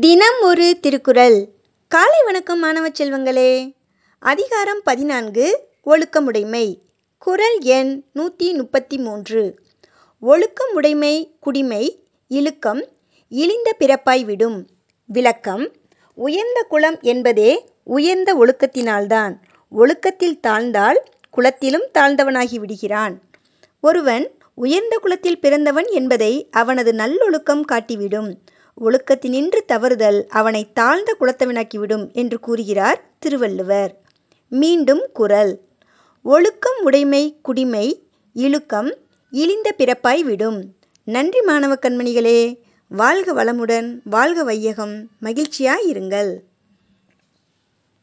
தினம் ஒரு திருக்குறள். காலை வணக்கம் மாணவ செல்வங்களே. அதிகாரம் பதினான்கு ஒழுக்கமுடைமை. குறள் எண் நூற்றி முப்பத்தி மூன்று. ஒழுக்கமுடைமை குடிமை இழுக்கம் இழிந்த பிறப்பாய் விடும். விளக்கம் உயர்ந்த குலம் என்பதே உயர்ந்த ஒழுக்கத்தினால்தான். ஒழுக்கத்தில் தாழ்ந்தால் குலத்திலும் தாழ்ந்தவனாகி விடுகிறான். ஒருவன் உயர்ந்த குலத்தில் பிறந்தவன் என்பதை அவனது நல்லொழுக்கம் காட்டிவிடும். ஒழுக்கத்தினின்று தவறுதல் அவனை தாழ்ந்த குலத்தவனாக்கிவிடும் என்று கூறுகிறார் திருவள்ளுவர். மீண்டும் குரல். ஒழுக்கம் உடைமை குடிமை இழுக்கம் இழிந்த பிறப்பாய் விடும். நன்றி மாணவ கண்மணிகளே. வாழ்க வளமுடன் வாழ்க வையகம். மகிழ்ச்சியாய் இருங்கள்.